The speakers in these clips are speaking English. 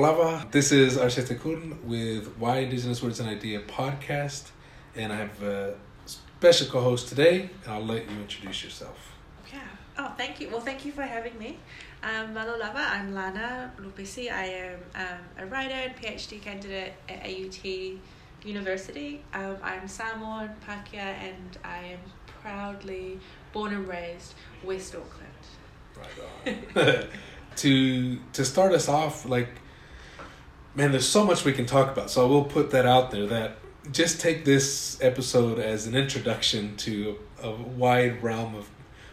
Talofa lava. This is Arcia Tecun with Why Indigenous Words and Idea podcast, and I have a special co-host today, and I'll let you introduce yourself. Yeah. Oh, thank you. Well, thank you for having me. Um, Malolava, I'm Lana Lopesi. I am um, a writer and PhD candidate at AUT University. Um, I'm Samoan, Pakeha, and I am proudly born and raised West Auckland. Right on. to to start us off, like, man, there's so much we can talk about. So I will put that out there. That just take this episode as an introduction to a, wide realm of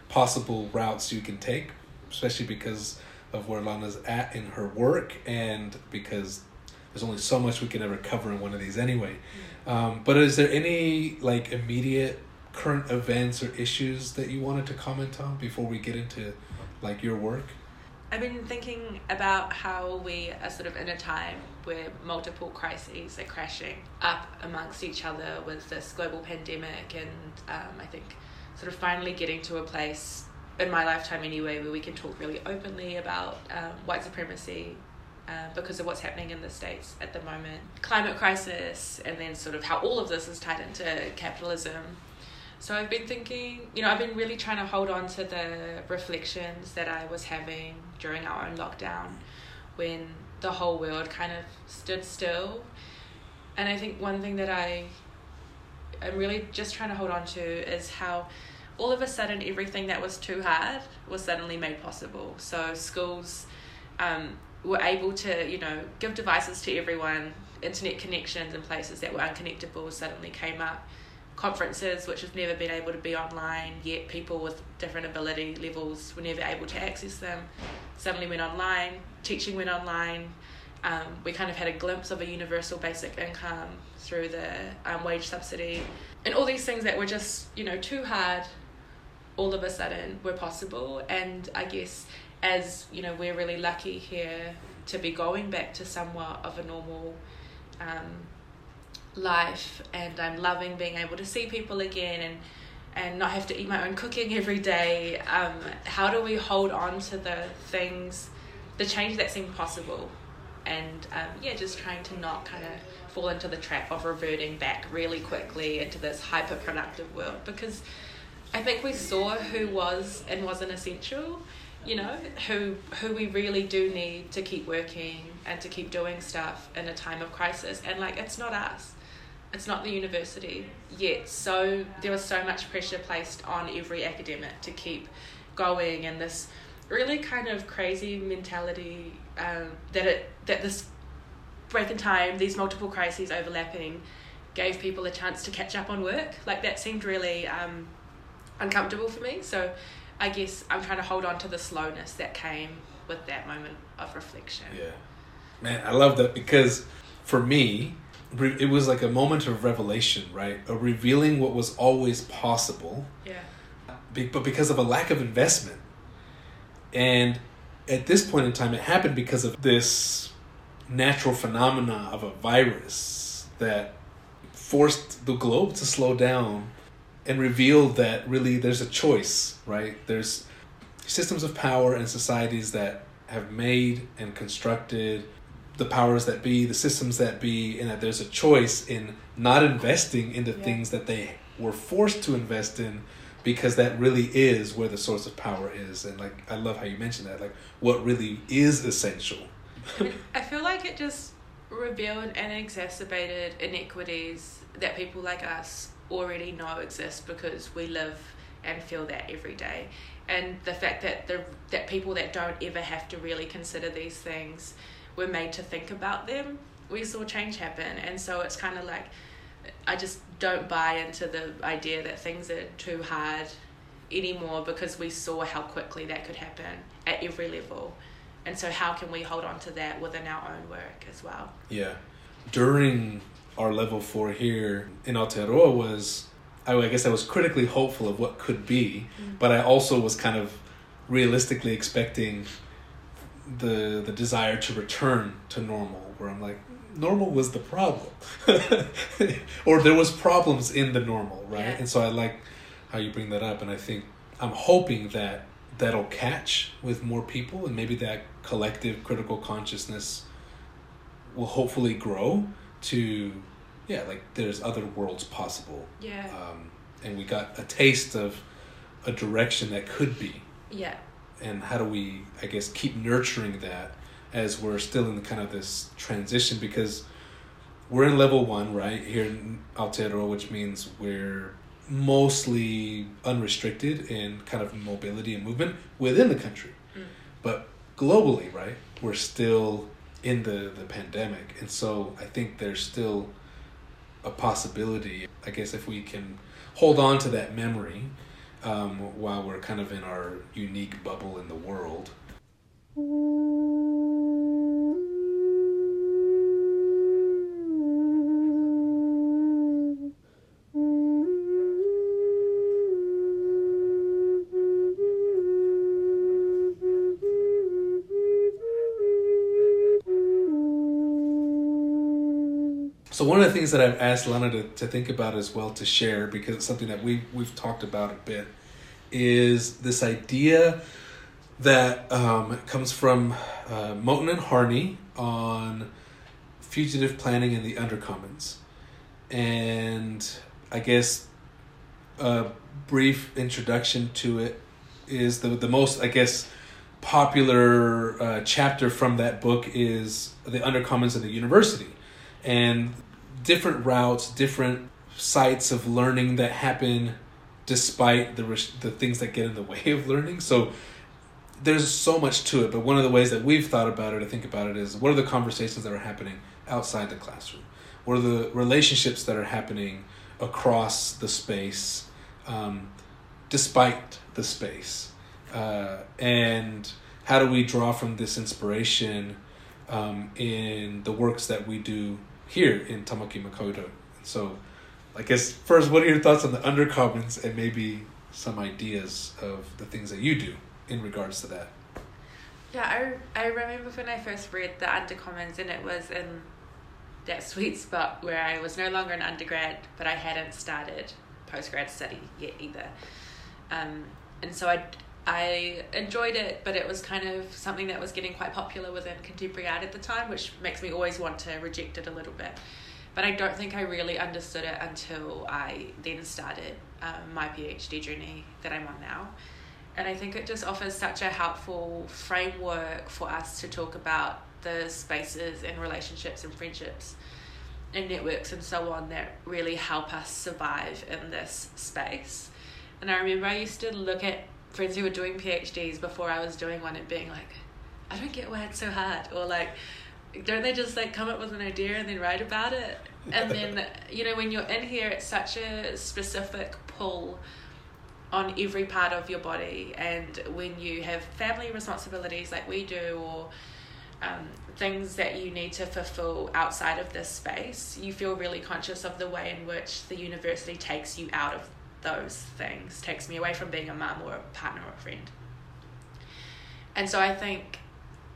possible routes you can take, especially because of where Lana's at in her work, and because there's only so much we can ever cover in one of these anyway. Um, but is there any like immediate current events or issues that you wanted to comment on before we get into like your work? I've been thinking about how we are sort of in a time where multiple crises are crashing up amongst each other with this global pandemic, and um, I think sort of finally getting to a place in my lifetime anyway where we can talk really openly about um, white supremacy uh, because of what's happening in the states at the moment, climate crisis, and then sort of how all of this is tied into capitalism so I've been thinking, you know, I've been really trying to hold on to the reflections that I was having during our own lockdown when the whole world kind of stood still. And I think one thing that I am really just trying to hold on to is how all of a sudden everything that was too hard was suddenly made possible. So schools um, were able to, you know, give devices to everyone, internet connections in places that were unconnectable suddenly came up conferences which have never been able to be online yet people with different ability levels were never able to access them. Suddenly went online teaching went online. Um, we kind of had a glimpse of a universal basic income through the um, wage subsidy. And all these things that were just you know too hard all of a sudden were possible. And i guess as you know we're really lucky here to be going back to somewhat of a normal um, life and I'm loving being able to see people again and and not have to eat my own cooking every day. Um, how do we hold on to the things, the change that seemed possible? And um, yeah, just trying to not kind of fall into the trap of reverting back really quickly into this hyper productive world because I think we saw who was and wasn't essential, you know, who who we really do need to keep working and to keep doing stuff in a time of crisis. And like it's not us it's not the university yet. So there was so much pressure placed on every academic to keep going, and this really kind of crazy mentality um, that it that this break in time, these multiple crises overlapping, gave people a chance to catch up on work. Like that seemed really um, uncomfortable for me. So I guess I'm trying to hold on to the slowness that came with that moment of reflection. Yeah, man, I love that because for me it was like a moment of revelation, right? A revealing what was always possible. Yeah. but because of a lack of investment. And at this point in time, it happened because of this natural phenomena of a virus that forced the globe to slow down and revealed that really there's a choice, right? There's systems of power and societies that have made and constructed the powers that be, the systems that be, and that there's a choice in not investing in the yeah. things that they were forced to invest in because that really is where the source of power is. And like, I love how you mentioned that, like, what really is essential. I feel like it just revealed and exacerbated inequities that people like us already know exist because we live and feel that every day. And the fact that the that people that don't ever have to really consider these things we're made to think about them, we saw change happen. And so it's kind of like, I just don't buy into the idea that things are too hard anymore because we saw how quickly that could happen at every level. And so, how can we hold on to that within our own work as well? Yeah. During our level four here in Aotearoa was, I guess I was critically hopeful of what could be, mm. but I also was kind of realistically expecting the the desire to return to normal where i'm like normal was the problem or there was problems in the normal right yeah. and so i like how you bring that up and i think i'm hoping that that'll catch with more people and maybe that collective critical consciousness will hopefully grow to yeah like there's other worlds possible Yeah. um, and we got a taste of a direction that could be yeah. And how do we i guess keep nurturing that as we're still in kind of this transition? Because we're in level one right here in Aotearoa which means we're mostly unrestricted in kind of mobility and movement within the country. Mm. but globally right we're still in the the pandemic. And so i think there's still a possibility i guess if we can hold on to that memory um, while we're kind of in our unique bubble in the world. So one of the things that I've asked Lana to, to think about as well to share because it's something that we we've talked about a bit is this idea that um, comes from uh, Moten and Harney on fugitive planning in the undercommons, and I guess a brief introduction to it is the the most I guess popular uh, chapter from that book is the undercommons of the university. And different routes, different sites of learning that happen despite the the things that get in the way of learning. So there's so much to it, but one of the ways that we've thought about it, to think about it, is what are the conversations that are happening outside the classroom? What are the relationships that are happening across the space, um, despite the space? Uh, and how do we draw from this inspiration um, in the works that we do here in Tamaki Makaurau. So, I guess first, what are your thoughts on the undercommons and maybe some ideas of the things that you do in regards to that? Yeah, I, I remember when I first read the Undercommons, and it was in that sweet spot where I was no longer an undergrad, but I hadn't started postgrad study yet either. Um, and so I, I enjoyed it, but it was kind of something that was getting quite popular within contemporary art at the time, which makes me always want to reject it a little bit. But I don't think I really understood it until I then started um, my PhD journey that I'm on now. And I think it just offers such a helpful framework for us to talk about the spaces and relationships and friendships and networks and so on that really help us survive in this space. And I remember I used to look at friends who were doing PhDs before I was doing one and being like, I don't get why it's so hard. Or like, don't they just like come up with an idea and then write about it? And then, you know, when you're in here, it's such a specific pull on every part of your body. And when you have family responsibilities like we do, or um, things that you need to fulfill outside of this space, you feel really conscious of the way in which the university takes you out of those things, takes me away from being a mum or a partner or a friend. And so I think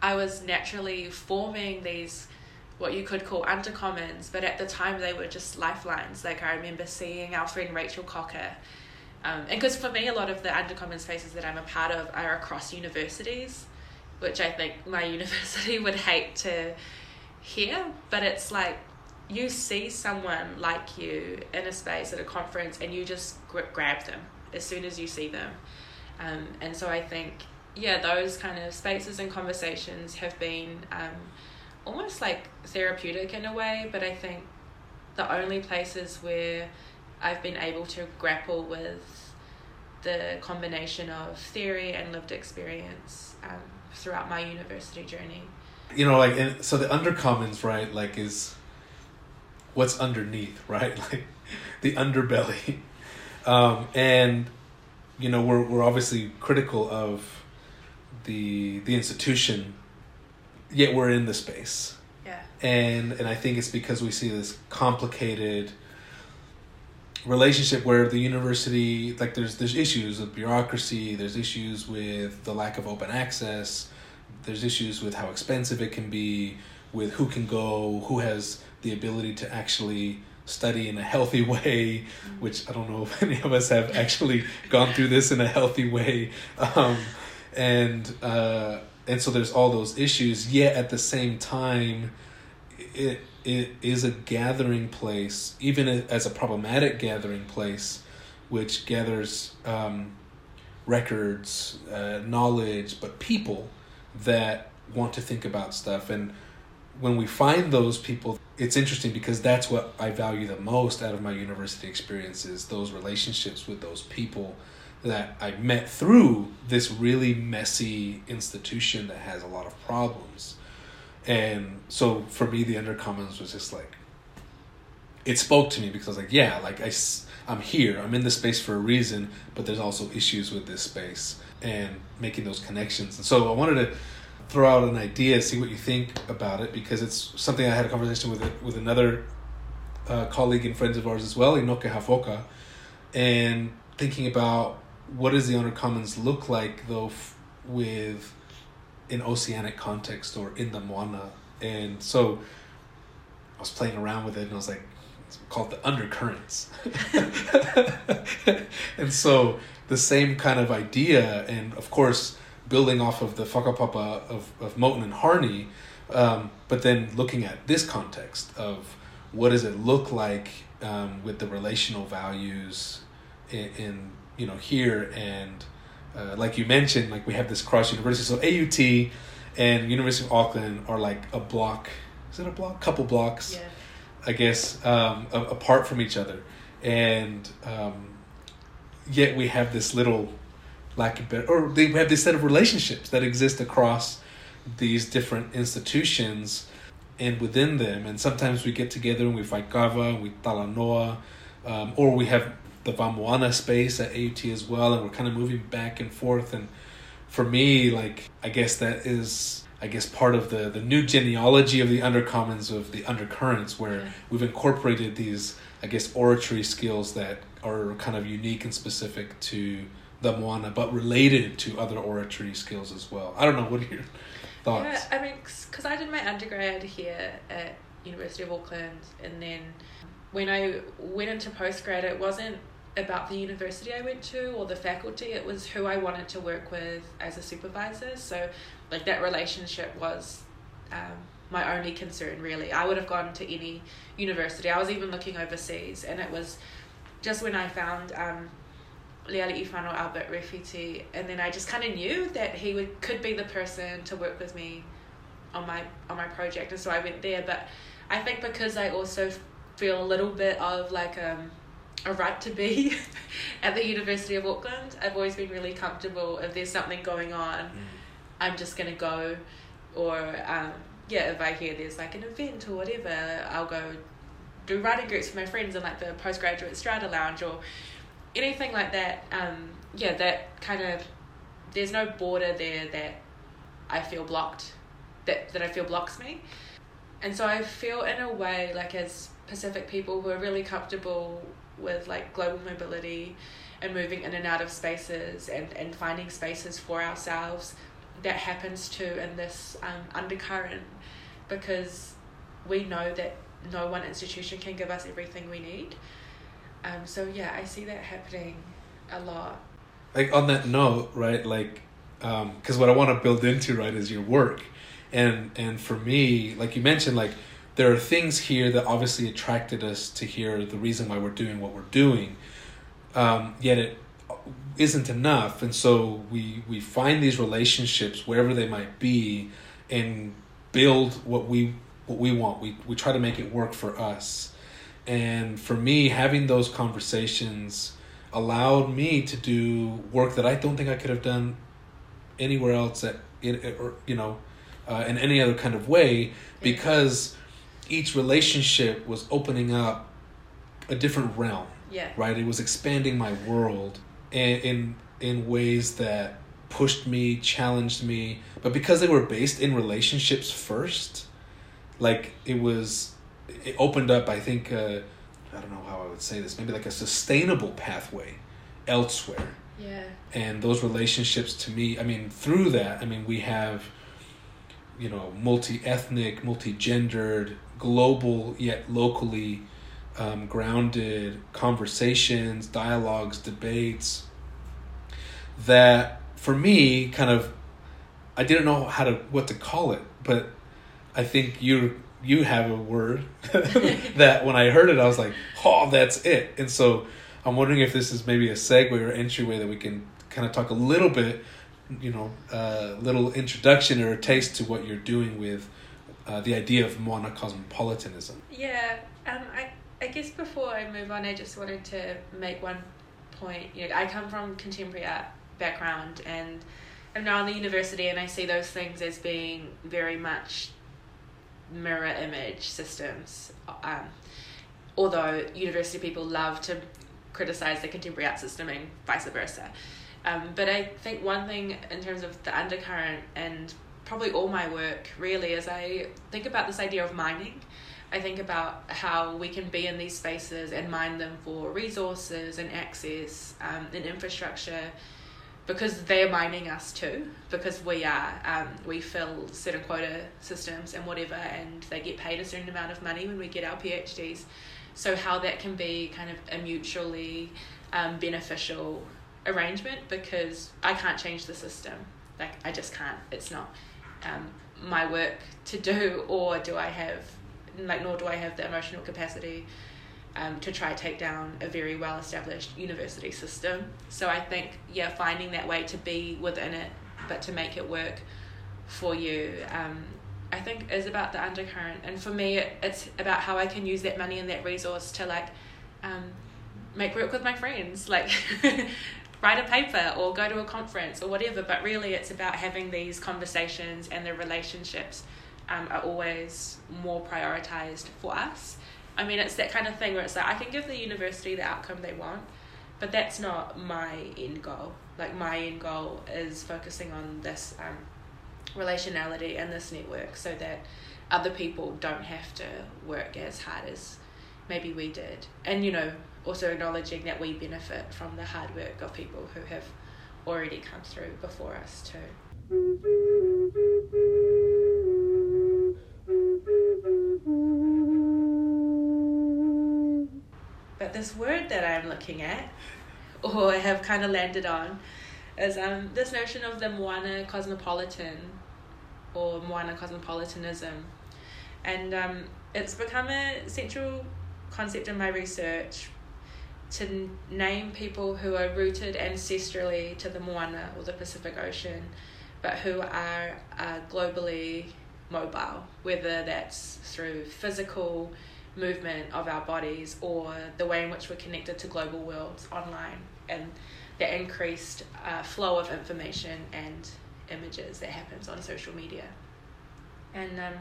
I was naturally forming these what you could call undercommons, but at the time they were just lifelines. Like I remember seeing our friend Rachel Cocker. Um, and because for me, a lot of the undercommon spaces that I'm a part of are across universities, which I think my university would hate to hear. But it's like you see someone like you in a space at a conference and you just grab them as soon as you see them. Um, and so I think, yeah, those kind of spaces and conversations have been um, almost like therapeutic in a way, but I think the only places where I've been able to grapple with the combination of theory and lived experience um, throughout my university journey. You know, like, and so the undercommons, right, like, is what's underneath, right? Like the underbelly. Um, and, you know, we're, we're obviously critical of the the institution, yet we're in the space. Yeah. and and I think it's because we see this complicated relationship where the university like there's there's issues with bureaucracy there's issues with the lack of open access there's issues with how expensive it can be with who can go who has the ability to actually study in a healthy way which i don't know if any of us have actually gone through this in a healthy way um, and uh, and so there's all those issues yet at the same time it it is a gathering place, even as a problematic gathering place, which gathers um, records, uh, knowledge, but people that want to think about stuff. And when we find those people, it's interesting because that's what I value the most out of my university experiences those relationships with those people that I met through this really messy institution that has a lot of problems. And so for me, the Undercommons was just like, it spoke to me because I was like, yeah, like I, I'm here, I'm in this space for a reason, but there's also issues with this space and making those connections. And so I wanted to throw out an idea, see what you think about it, because it's something I had a conversation with with another uh, colleague and friends of ours as well, Inoke Hafoka, and thinking about what does the Undercommons look like though f- with an oceanic context or in the Moana, and so I was playing around with it and I was like, it's called the undercurrents, and so the same kind of idea, and of course building off of the whakapapa of, of Moten and Harney, um, but then looking at this context of what does it look like um, with the relational values in, in you know here and uh, like you mentioned, like we have this cross university. So AUT and University of Auckland are like a block. Is it a block? Couple blocks, Yeah. I guess, um, a- apart from each other, and um, yet we have this little lack of better, or they have this set of relationships that exist across these different institutions and within them. And sometimes we get together and we faikava, we talanoa, um, or we have the Vamoana space at AUT as well, and we're kind of moving back and forth. And for me, like I guess that is, I guess part of the the new genealogy of the undercommons of the undercurrents, where Yeah. we've incorporated these, I guess, oratory skills that are kind of unique and specific to the Moana, but related to other oratory skills as well. I don't know. What are your thoughts? Yeah, I mean, because I did my undergrad here at University of Auckland, and then when I went into postgrad, it wasn't about the university I went to or the faculty. It was who I wanted to work with as a supervisor. So, like that relationship was um, my only concern. Really, I would have gone to any university. I was even looking overseas, and it was just when I found. Um, Leali'ifano Albert Refiti, and then I just kind of knew that he would could be the person to work with me on my on my project, and so I went there. But I think because I also feel a little bit of like um, a right to be at the University of Auckland, I've always been really comfortable. If there's something going on, I'm just gonna go, or um, yeah, if I hear there's like an event or whatever, I'll go do writing groups with my friends in like the postgraduate strata lounge or anything like that. Um, yeah, that kind of there's no border there that I feel blocked, that that I feel blocks me, and so I feel in a way like as Pacific people who are really comfortable with like global mobility and moving in and out of spaces and, and finding spaces for ourselves that happens too in this um, undercurrent because we know that no one institution can give us everything we need. Um, so yeah, I see that happening a lot. like on that note right like because what i want to build into right is your work and and for me like you mentioned like there are things here that obviously attracted us to here the reason why we're doing what we're doing um, yet it isn't enough. And so we we find these relationships wherever they might be and build what we what we want. We we try to make it work for us. And for me having those conversations allowed me to do work that I don't think I could have done anywhere else at it or you know uh, in any other kind of way because each relationship was opening up a different realm Yeah. right it was expanding my world in in, in ways that pushed me challenged me but because they were based in relationships first like it was it opened up i think uh, i don't know how i would say this maybe like a sustainable pathway elsewhere Yeah. and those relationships to me i mean through that i mean we have you know multi-ethnic multi-gendered global yet locally um, grounded conversations dialogues debates that for me kind of i didn't know how to what to call it but i think you're you have a word that when I heard it, I was like, oh, that's it. And so I'm wondering if this is maybe a segue or entryway that we can kind of talk a little bit, you know, a uh, little introduction or a taste to what you're doing with uh, the idea of Moana cosmopolitanism. Yeah, um, I, I guess before I move on, I just wanted to make one point. You know, I come from contemporary art background and I'm now in the university and I see those things as being very much mirror image systems. Um, although university people love to criticize the contemporary art system and vice versa. Um, but I think one thing in terms of the undercurrent and probably all my work really as I think about this idea of mining. I think about how we can be in these spaces and mine them for resources and access um, and infrastructure because they're mining us too because we are um, we fill certain quota systems and whatever and they get paid a certain amount of money when we get our phds so how that can be kind of a mutually um, beneficial arrangement because i can't change the system. Like i just can't. It's not um, my work to do or do i have like nor do i have the emotional capacity um, to try take down a very well established university system. So I think yeah, finding that way to be within it, but to make it work for you, um, I think is about the undercurrent. And for me, it, it's about how I can use that money and that resource to like um, make work with my friends, like. write a paper or go to a conference or whatever but really it's about having these conversations and the relationships um, are always more prioritized for us I mean, it's that kind of thing where it's like I can give the university the outcome they want, but that's not my end goal. Like my end goal is focusing on this um, relationality and this network so that other people don't have to work as hard as maybe we did. And you know, also acknowledging that we benefit from the hard work of people who have already come through before us too. But this word that I'm looking at, or have kind of landed on, is um, this notion of the Moana cosmopolitan, or Moana cosmopolitanism. And um, it's become a central concept in my research to name people who are rooted ancestrally to the Moana or the Pacific Ocean, but who are uh, globally mobile, whether that's through physical movement of our bodies or the way in which we're connected to global worlds online and the increased uh, flow of information and images that happens on social media. And um,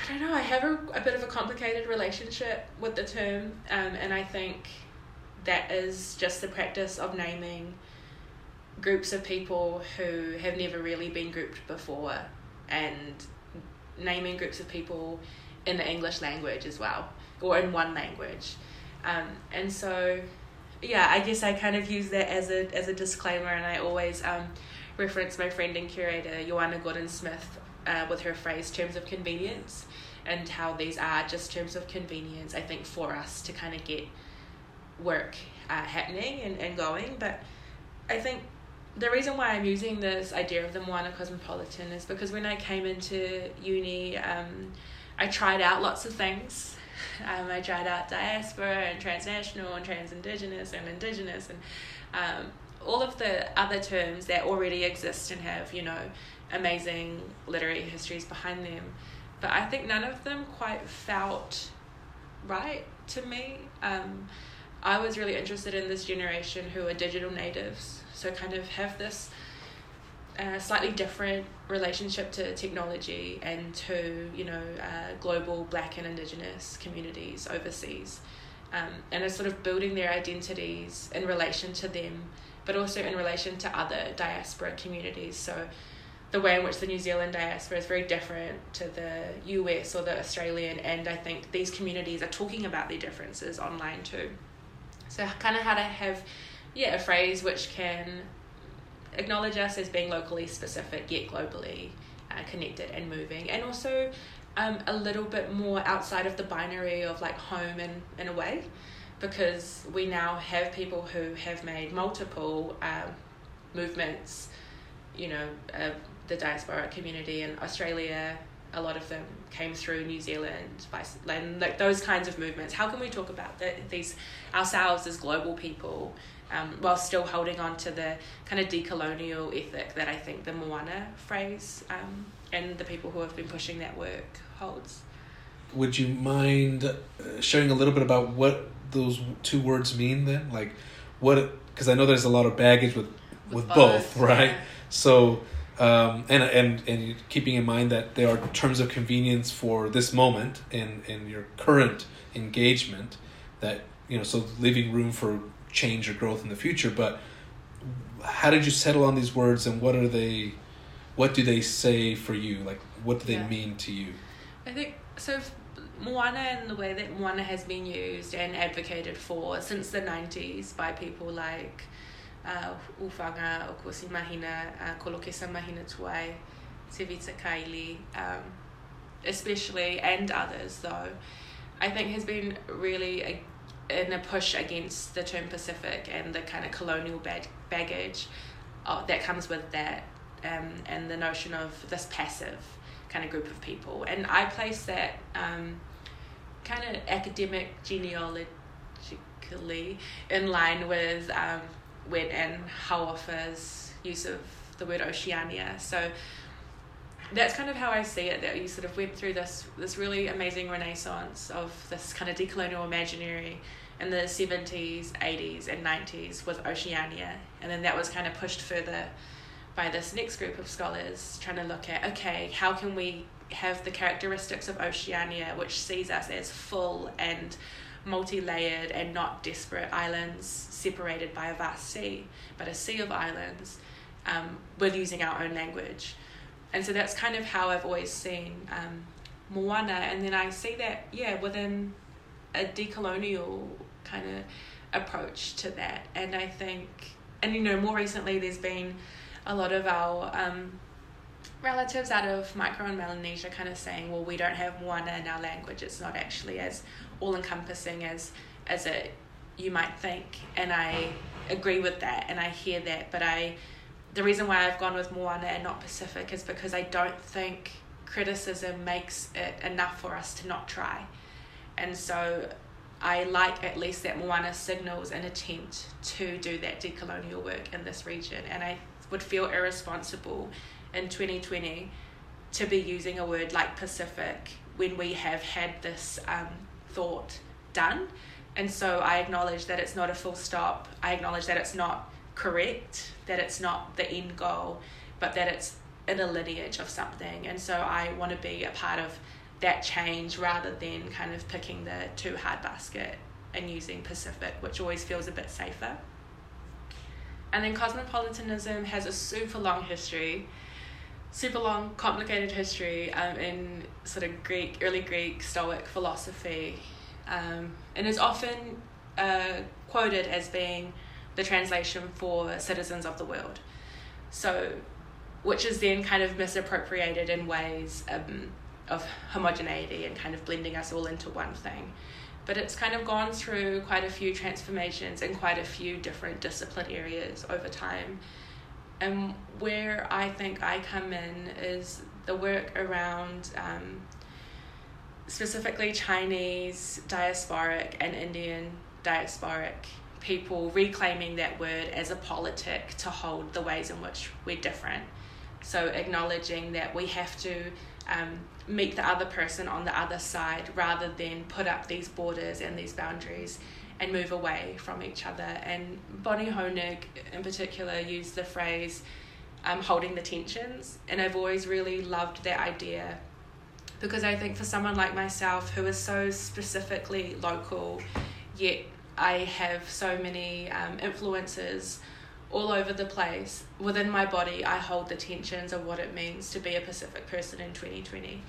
I don't know, I have a, a bit of a complicated relationship with the term, um, and I think that is just the practice of naming groups of people who have never really been grouped before and naming groups of people in the English language as well, or in one language. Um, and so, yeah, I guess I kind of use that as a as a disclaimer, and I always um, reference my friend and curator Ioana Gordon Smith uh, with her phrase "terms of convenience," and how these are just terms of convenience. I think for us to kind of get work uh, happening and, and going, but I think the reason why I'm using this idea of the Moana cosmopolitan is because when I came into uni. Um, I tried out lots of things. Um, I tried out diaspora and transnational and trans-indigenous and indigenous and um, all of the other terms that already exist and have, you know, amazing literary histories behind them. But I think none of them quite felt right to me. Um, I was really interested in this generation who are digital natives, so kind of have this a slightly different relationship to technology and to you know uh, global black and indigenous communities overseas um, and are sort of building their identities in relation to them but also in relation to other diaspora communities so the way in which the New Zealand diaspora is very different to the US or the Australian and I think these communities are talking about their differences online too. So kind of how to have yeah a phrase which can acknowledge us as being locally specific yet globally uh, connected and moving, and also um, a little bit more outside of the binary of like home and in a way, because we now have people who have made multiple um, movements, you know, uh, the diaspora community in Australia. a lot of them came through New Zealand by and like those kinds of movements. How can we talk about the, these ourselves as global people um, while still holding on to the kind of decolonial ethic that I think the Moana phrase um, and the people who have been pushing that work holds? Would you mind uh, sharing a little bit about what those two words mean then? Like, what? Because I know there's a lot of baggage with with, with both, both, right? Yeah. So um, and and and keeping in mind that there are terms of convenience for this moment in in your current engagement that you know so leaving room for change or growth in the future. But how did you settle on these words and what are they what do they say for you? Like what do they yeah. mean to you? I think so Moana and the way that Moana has been used and advocated for since the 90s by people like uh, Hufanga, Okosi Mahina, uh, Kolokesa Mahina Tuai, Tevita Kaili, um, especially, and others though, I think has been really a, in a push against the term Pacific and the kind of colonial bag- baggage uh, that comes with that um, and the notion of this passive kind of group of people. And I place that um, kind of academic genealogically in line with um, when and Hauofa's use of the word Oceania. So that's kind of how I see it. That you sort of went through this this really amazing renaissance of this kind of decolonial imaginary in the seventies, eighties, and nineties with Oceania, and then that was kind of pushed further by this next group of scholars trying to look at okay, how can we have the characteristics of Oceania, which sees us as full and multi layered and not disparate islands separated by a vast sea, but a sea of islands um, with using our own language. And so that's kind of how I've always seen um, Moana. And then I see that, yeah, within a decolonial kind of approach to that. And I think, and you know, more recently there's been a lot of our um, relatives out of Micro and Melanesia kind of saying, well, we don't have Moana in our language. It's not actually as all encompassing as as it you might think and I agree with that and I hear that but I the reason why I've gone with Moana and not Pacific is because I don't think criticism makes it enough for us to not try and so I like at least that Moana signals an attempt to do that decolonial work in this region and I would feel irresponsible in 2020 to be using a word like Pacific when we have had this um, thought done. And so I acknowledge that it's not a full stop. I acknowledge that it's not correct, that it's not the end goal, but that it's in a lineage of something. And so I want to be a part of that change rather than kind of picking the too hard basket and using Pacific, which always feels a bit safer. And then cosmopolitanism has a super long history super long, complicated history um, in sort of Greek, early Greek Stoic philosophy, um, and is often uh, quoted as being the translation for citizens of the world. So, which is then kind of misappropriated in ways um, of homogeneity and kind of blending us all into one thing. But it's kind of gone through quite a few transformations in quite a few different discipline areas over time and where I think I come in is the work around um, specifically Chinese diasporic and Indian diasporic people reclaiming that word as a politic to hold the ways in which we're different. So acknowledging that we have to um, meet the other person on the other side rather than put up these borders and these boundaries and move away from each other. And Bonnie Honig, in particular, used the phrase um, holding the tensions. And I've always really loved that idea because I think for someone like myself who is so specifically local, yet I have so many um, influences all over the place within my body i hold the tensions of what it means to be a pacific person in 2020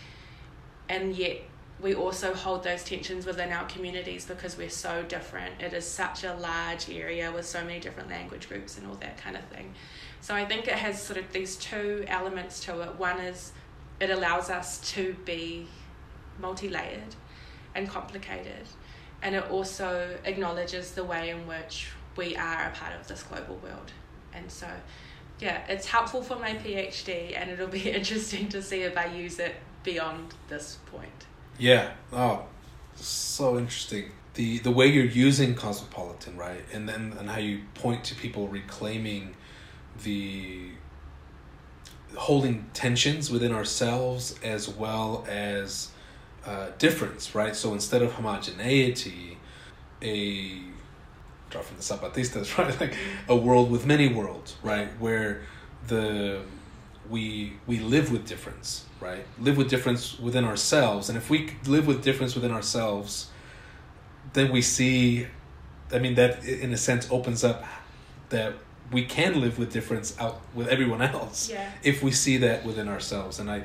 and yet we also hold those tensions within our communities because we're so different. It is such a large area with so many different language groups and all that kind of thing. So I think it has sort of these two elements to it. One is it allows us to be multi layered and complicated, and it also acknowledges the way in which we are a part of this global world. And so, yeah, it's helpful for my PhD, and it'll be interesting to see if I use it beyond this point. Yeah. Oh, so interesting. The the way you're using cosmopolitan, right, and then and how you point to people reclaiming the holding tensions within ourselves as well as uh, difference, right? So instead of homogeneity, a draw from the Zapatistas, right? Like a world with many worlds, right? Where the we we live with difference, right? Live with difference within ourselves, and if we live with difference within ourselves, then we see. I mean, that in a sense opens up that we can live with difference out with everyone else Yeah. if we see that within ourselves. And I,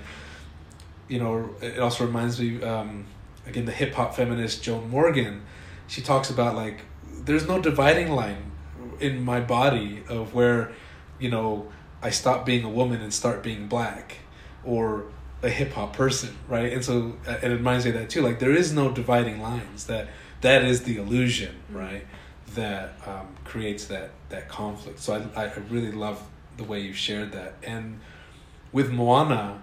you know, it also reminds me um, again the hip hop feminist Joan Morgan. She talks about like there's no dividing line in my body of where, you know, I stop being a woman and start being black, or a hip hop person, right? And so uh, it reminds me of that too. Like there is no dividing lines. That that is the illusion, right? That um, creates that that conflict. So I I really love the way you shared that. And with Moana,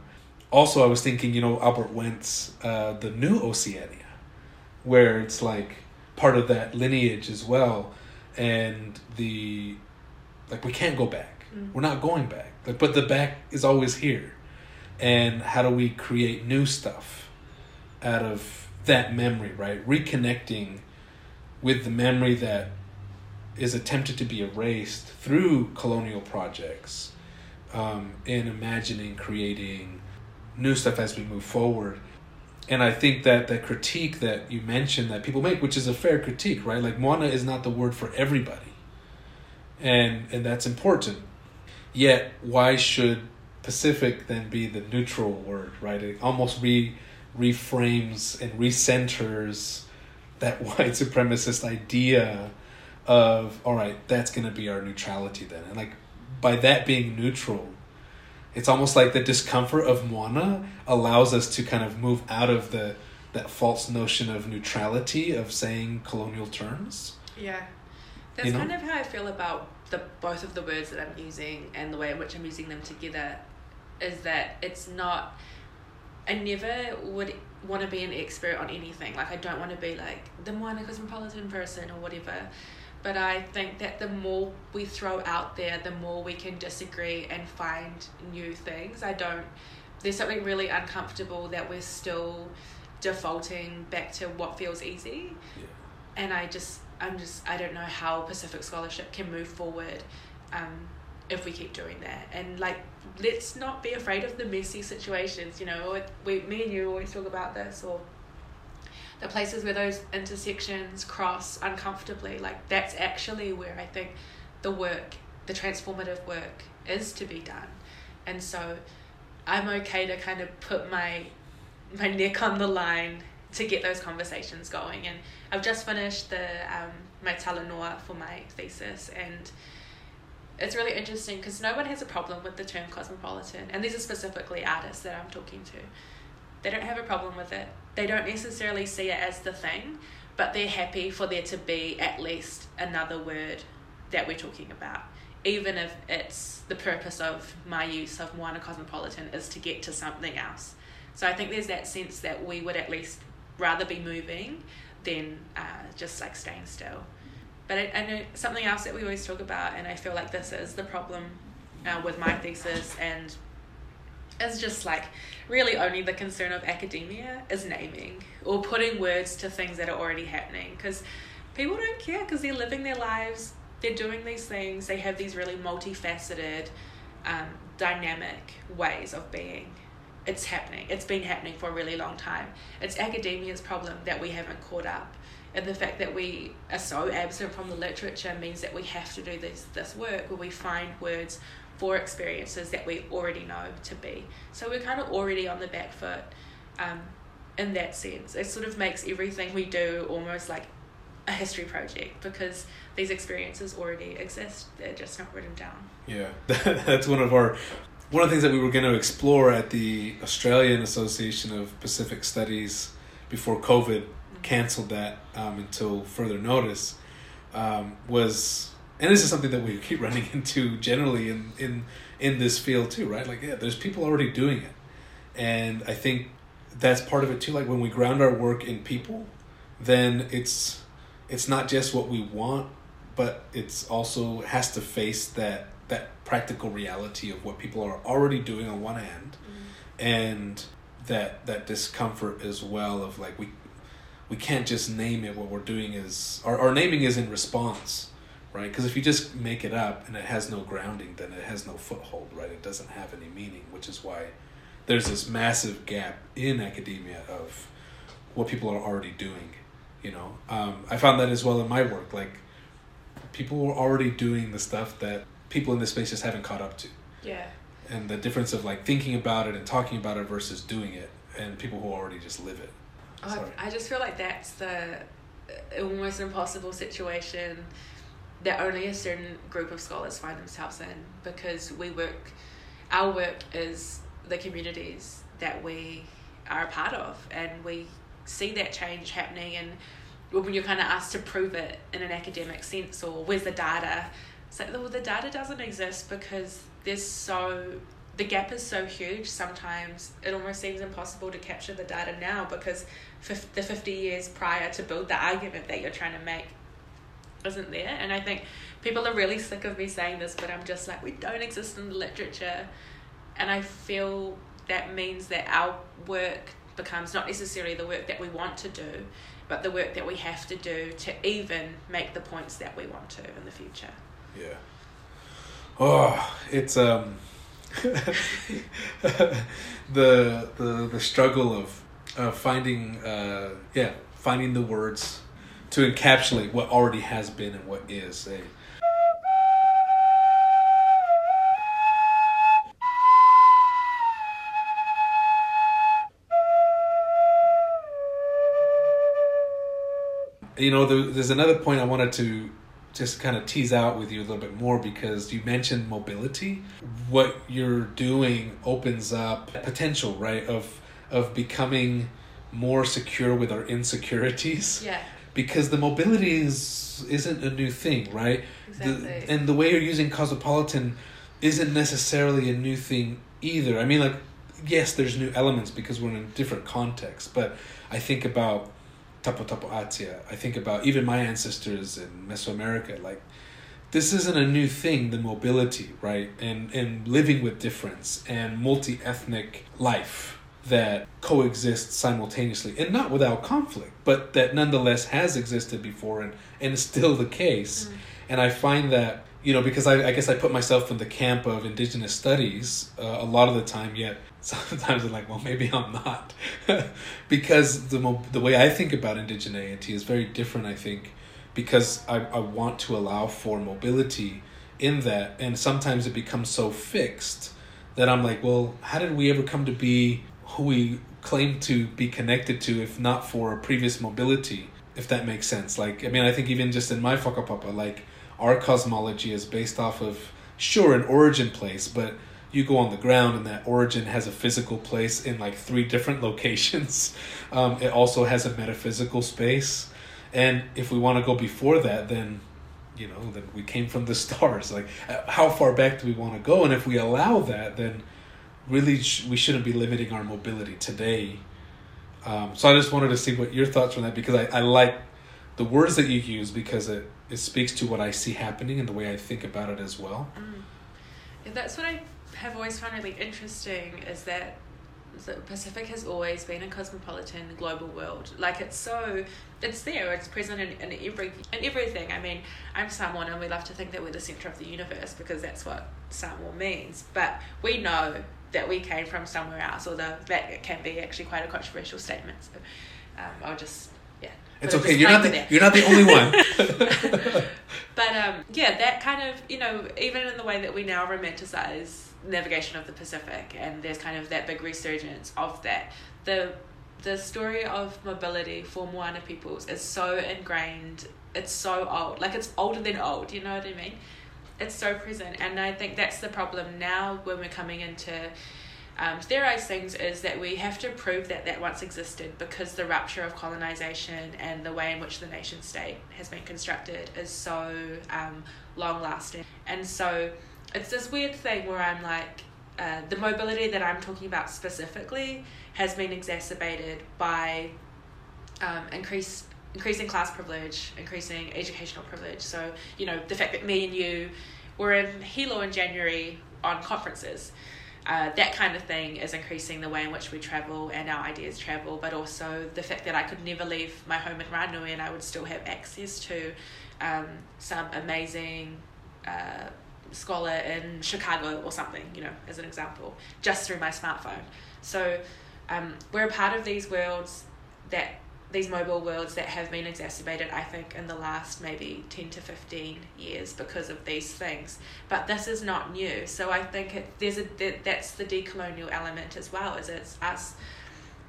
also I was thinking, you know, Albert Wendt, uh, the new Oceania, where it's like part of that lineage as well, and the like we can't go back. Mm. We're not going back. Like, but the back is always here. And how do we create new stuff out of that memory, right? Reconnecting with the memory that is attempted to be erased through colonial projects um, and imagining creating new stuff as we move forward and i think that that critique that you mentioned that people make which is a fair critique right like moana is not the word for everybody and and that's important yet why should pacific then be the neutral word right? It almost re reframes and recenters that white supremacist idea of all right that's going to be our neutrality then. And like by that being neutral it's almost like the discomfort of moana allows us to kind of move out of the that false notion of neutrality of saying colonial terms. Yeah. That's You know? kind of how I feel about the both of the words that I'm using and the way in which I'm using them together is that it's not I never would want to be an expert on anything. Like I don't want to be like the Moana cosmopolitan person or whatever. But I think that the more we throw out there, the more we can disagree and find new things. I don't there's something really uncomfortable that we're still defaulting back to what feels easy and I just I'm just I don't know how Pacific scholarship can move forward um, if we keep doing that. And like let's not be afraid of the messy situations you know we me and you always talk about this or the places where those intersections cross uncomfortably like that's actually where I think the work the transformative work is to be done. And so I'm okay to kind of put my my neck on the line to get those conversations going. And I've just finished the um, my talanoa for my thesis and it's really interesting because no one has a problem with the term cosmopolitan and these are specifically artists that I'm talking to. They don't have a problem with it. They don't necessarily see it as the thing but they're happy for there to be at least another word that we're talking about even if it's the purpose of my use of Moana Cosmopolitan is to get to something else. So I think there's that sense that we would at least rather be moving than uh, just like staying still. But I, I know something else that we always talk about, and I feel like this is the problem uh, with my thesis and is just like really only the concern of academia is naming or putting words to things that are already happening because people don't care because they're living their lives they're doing these things they have these really multifaceted um, dynamic ways of being it's happening. It's been happening for a really long time. It's academia's problem that we haven't caught up. And the fact that we are so absent from the literature means that we have to do this this work where we find words for experiences that we already know to be. So we're kind of already on the back foot um, in that sense. It sort of makes everything we do almost like a history project because these experiences already exist. They're just not written down. Yeah, that's one of our one of the things that we were going to explore at the Australian Association of Pacific Studies before COVID canceled that um, until further notice um, was, and this is something that we keep running into generally in in in this field too, right? Like, yeah, there's people already doing it, and I think that's part of it too. Like when we ground our work in people, then it's it's not just what we want, but it's also has to face that that practical reality of what people are already doing on one hand, mm-hmm. and that that discomfort as well of like we we can't just name it. What we're doing is our, our naming is in response right? Because if you just make it up and it has no grounding then it has no foothold right? It doesn't have any meaning which is why there's this massive gap in academia of what people are already doing you know? Um, i found that as well in my work like people were already doing the stuff that people in this space just haven't caught up to. Yeah. And the difference of like thinking about it and talking about it versus doing it and people who already just live it. Oh, I just feel like that's the uh, almost impossible situation that only a certain group of scholars find themselves in because we work our work is the communities that we are a part of and we see that change happening and when you're kind of asked to prove it in an academic sense or where's the data it's like well the data doesn't exist because there's so the gap is so huge sometimes it almost seems impossible to capture the data now because the 50 years prior to build the argument that you're trying to make isn't there. And i think people are really sick of me saying this but i'm just like we don't exist in the literature. And i feel that means that our work becomes not necessarily the work that we want to do but the work that we have to do to even make the points that we want to in the future. Yeah. Oh it's um the the the struggle of uh, finding uh, yeah finding the words to encapsulate what already has been and what is. A you know there, there's another point i wanted to just kind of tease out with you a little bit more because you mentioned mobility. What you're doing opens up potential, right, of of becoming more secure with our insecurities. Yeah. Because the mobility is isn't a new thing, right? Exactly. The, and the way you're using cosmopolitan isn't necessarily a new thing either. I mean like yes, there's new elements because we're in a different context, but I think about Taputapuātea. I think about even my ancestors in Mesoamerica. Like, this isn't a new thing, the mobility, right? And, and living with difference and multi ethnic life that coexists simultaneously and not without conflict, but that nonetheless has existed before and, and is still the case. Mm. And I find that, you know, because I, I guess I put myself in the camp of indigenous studies uh, a lot of the time, yet sometimes I'm like, well, maybe I'm not, because the mo- the way I think about indigeneity is very different. I think because I I want to allow for mobility in that, and sometimes it becomes so fixed that I'm like, well, how did we ever come to be who we claim to be connected to, if not for a previous mobility? If that makes sense. Like, I mean, I think even just in my whakapapa, like our cosmology is based off of sure an origin place, but you go on the ground and that origin has a physical place in like three different locations. Um, it also has a metaphysical space. And if we want to go before that, then you know, then we came from the stars. Like, uh, how far back do we want to go? And if we allow that, then really sh- we shouldn't be limiting our mobility today. Um, so I just wanted to see what your thoughts on that because I, I like the words that you use because it, it speaks to what I see happening and the way I think about it as well. Mm. That's what I have always found really interesting is that the Pacific has always been a cosmopolitan global world. Like it's so, it's there. It's present in, in every in everything. I mean, I'm Samoan, and we love to think that we're the center of the universe because that's what Samoa means. But we know that we came from somewhere else, although that can be actually quite a controversial statement. So um, I'll just. It's okay. You're not the, you're not the only one. but um, yeah, that kind of you know even in the way that we now romanticize navigation of the Pacific, and there's kind of that big resurgence of that. The the story of mobility for Moana peoples is so ingrained. It's so old, like it's older than old. You know what I mean? It's so present, and I think that's the problem now when we're coming into um, theorize things is that we have to prove that that once existed because the rupture of colonization and the way in which the nation state has been constructed is so um, long lasting. And so it's this weird thing where I'm like, uh, the mobility that I'm talking about specifically has been exacerbated by um, increased increasing class privilege, increasing educational privilege. So, you know, the fact that me and you were in Hilo in January on conferences, uh, that kind of thing is increasing the way in which we travel and our ideas travel, but also the fact that I could never leave my home in Ranui and I would still have access to um, some amazing uh, scholar in Chicago or something, you know, as an example, just through my smartphone. So um, we're a part of these worlds that these mobile worlds that have been exacerbated, I think, in the last maybe 10 to 15 years because of these things. But this is not new. So I think it, there's a, that, that's the decolonial element as well, is it's us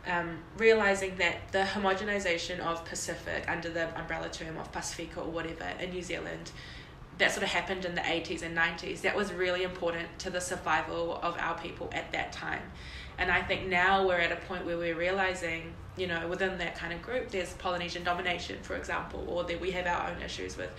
um, realizing that the homogenization of Pacific under the umbrella term of Pacifica or whatever in New Zealand that sort of happened in the 80s and 90s that was really important to the survival of our people at that time and i think now we're at a point where we're realizing you know within that kind of group there's polynesian domination for example or that we have our own issues with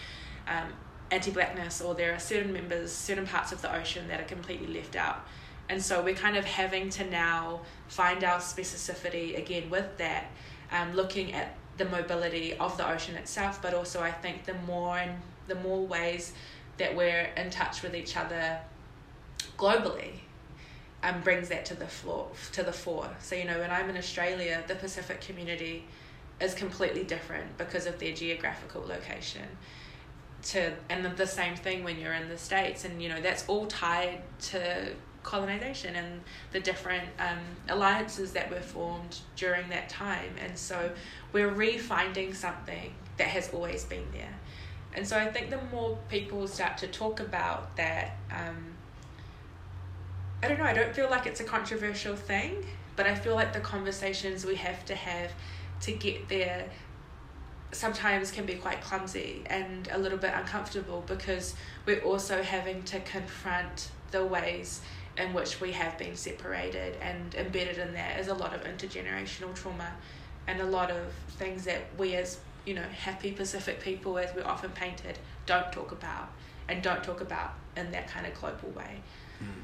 um, anti-blackness or there are certain members certain parts of the ocean that are completely left out. And so we're kind of having to now find our specificity again with that um, looking at the mobility of the ocean itself but also i think the more and the more ways that we're in touch with each other globally um, brings that to the floor to the fore. So you know, when I'm in Australia, the Pacific community is completely different because of their geographical location. To and the same thing when you're in the states, and you know that's all tied to colonization and the different um, alliances that were formed during that time. And so we're refinding something that has always been there. And so I think the more people start to talk about that, um, I don't know, I don't feel like it's a controversial thing, but I feel like the conversations we have to have to get there sometimes can be quite clumsy and a little bit uncomfortable because we're also having to confront the ways in which we have been separated and embedded in that is a lot of intergenerational trauma and a lot of things that we as you know, happy Pacific people, as we're often painted, don't talk about and don't talk about in that kind of global way. Mm.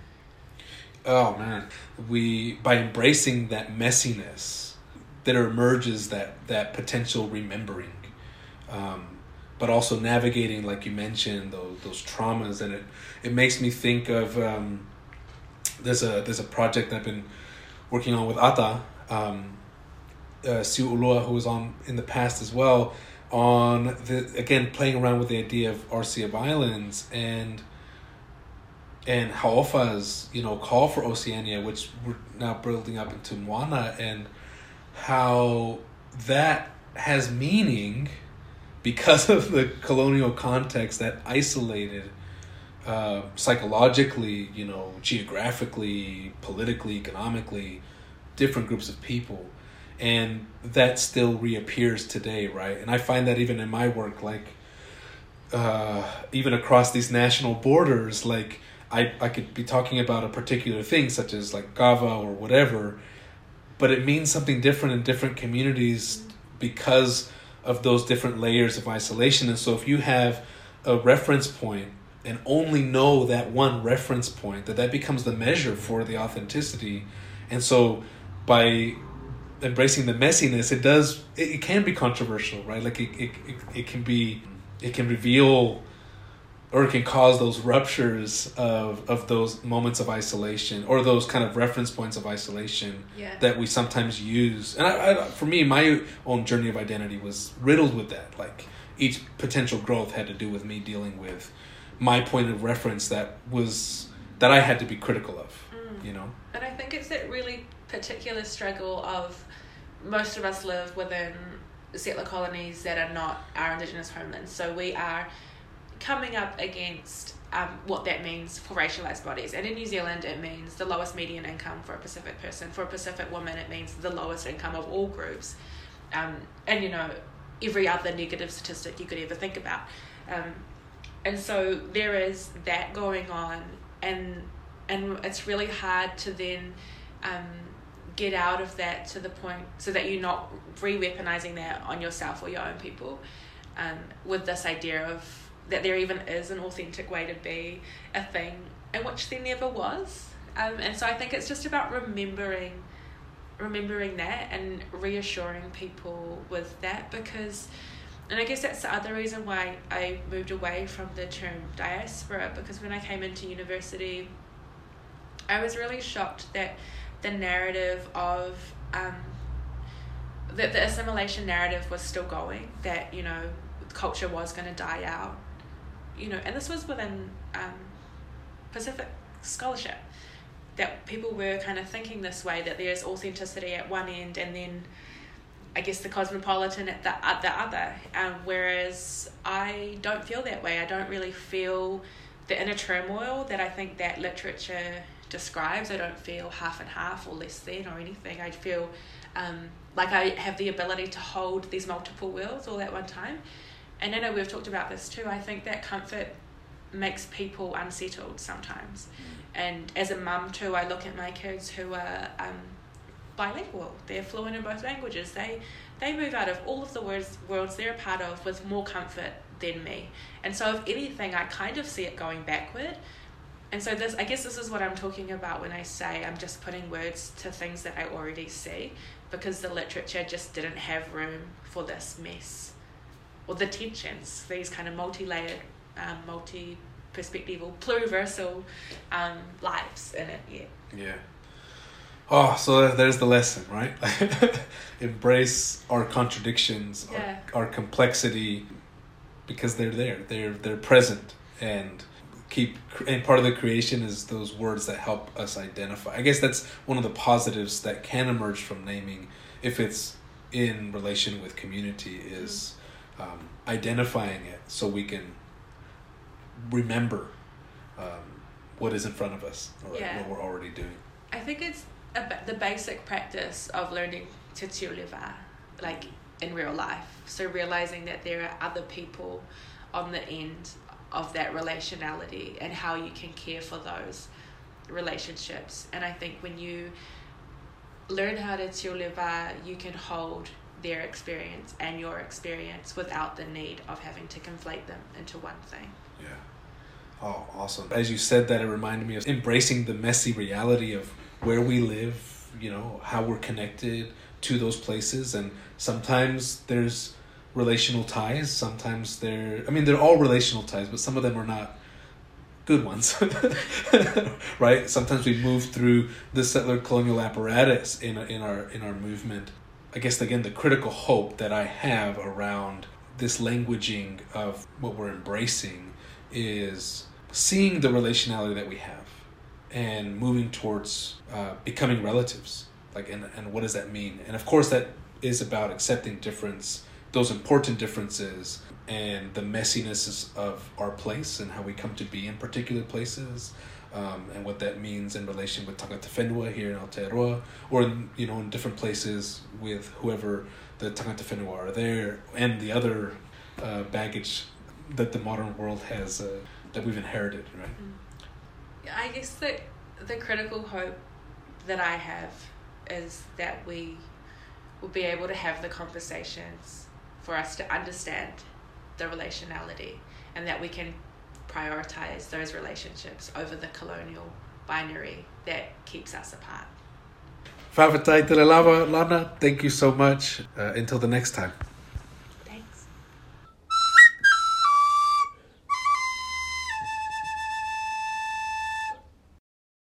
Oh man, we by embracing that messiness, there emerges that that potential remembering, um, but also navigating, like you mentioned, those those traumas, and it it makes me think of um, there's a there's a project I've been working on with Ata. Um, uh, Siu Ulua, who was on in the past as well, on the again playing around with the idea of Our Sea of Islands and and Hau'ofa's you know call for Oceania, which we're now building up into Moana, and how that has meaning because of the colonial context that isolated uh, psychologically, you know, geographically, politically, economically, different groups of people. And that still reappears today right? And i find that even in my work like uh, even across these national borders like I, I could be talking about a particular thing such as like kava or whatever but it means something different in different communities because of those different layers of isolation and so if you have a reference point and only know that one reference point that that becomes the measure for the authenticity and so by embracing the messiness, it does it, it can be controversial, right? Like it, it, it, it can be it can reveal or it can cause those ruptures of of those moments of isolation or those kind of reference points of isolation yeah. that we sometimes use. And I, I, for me, my own journey of identity was riddled with that. Like each potential growth had to do with me dealing with my point of reference that was that I had to be critical of. Mm. You know. And I think it's that really particular struggle of most of us live within settler colonies that are not our indigenous homelands. So we are coming up against um, what that means for racialized bodies. And in New Zealand, it means the lowest median income for a Pacific person. For a Pacific woman, it means the lowest income of all groups. Um, and, you know, every other negative statistic you could ever think about. Um, and so there is that going on, and and it's really hard to then um, get out of that to the point so that you're not re-weaponizing that on yourself or your own people um, with this idea of that there even is an authentic way to be a thing in which there never was. Um, and so I think it's just about remembering remembering that and reassuring people with that because and I guess that's the other reason why I moved away from the term diaspora because when I came into university I was really shocked that the narrative of um, that the assimilation narrative was still going that you know culture was going to die out you know and this was within um, pacific scholarship that people were kind of thinking this way that there's authenticity at one end and then I guess the cosmopolitan at the at the other. Um, whereas I don't feel that way. I don't really feel the inner turmoil that I think that literature describes. I don't feel half and half or less than or anything. I feel um, like I have the ability to hold these multiple worlds all at one time and I know we've talked about this too I think that comfort makes people unsettled sometimes. Mm. and as a mum too I look at my kids who are um, bilingual. They're fluent in both languages. They they move out of all of the words, worlds they're a part of with more comfort than me. And so if anything I kind of see it going backward. And so this i guess this is what i'm talking about when i say i'm just putting words to things that i already see because the literature just didn't have room for this mess or the tensions these kind of multi-layered um, multi-perspectival pluriversal um, lives in it yeah. Yeah. Oh so there's the lesson right? Embrace our contradictions yeah. our, our complexity because they're there they're they're present and keep and part of the creation is those words that help us identify. I guess that's one of the positives that can emerge from naming if it's in relation with community is um, identifying it so we can remember um, what is in front of us or yeah. what we're already doing i think it's a, the basic practice of learning to levar like in real life so realizing that there are other people on the end of that relationality and how you can care for those relationships. And I think when you learn how to levar, you can hold their experience and your experience without the need of having to conflate them into one thing. Yeah. Oh, awesome. As you said that, it reminded me of embracing the messy reality of where we live, you know, how we're connected to those places. And sometimes there's relational ties. Sometimes they're, I mean, they're all relational ties, but some of them are not good ones, right? Sometimes we move through the settler colonial apparatus in in our in our movement. I guess again, the critical hope that I have around this languaging of what we're embracing is seeing the relationality that we have and moving towards uh, becoming relatives. Like and, and what does that mean? And of course that is about accepting difference those important differences and the messiness of our place and how we come to be in particular places um, and what that means in relation with Tangata Whenua here in Aotearoa or in, you know in different places with whoever the Tangata Whenua are there and the other uh, baggage that the modern world has uh, that we've inherited right? I guess that the critical hope that I have is that we will be able to have the conversations for us to understand the relationality and that we can prioritize those relationships over the colonial binary that keeps us apart. Lana. Thank you so much. Uh, until the next time.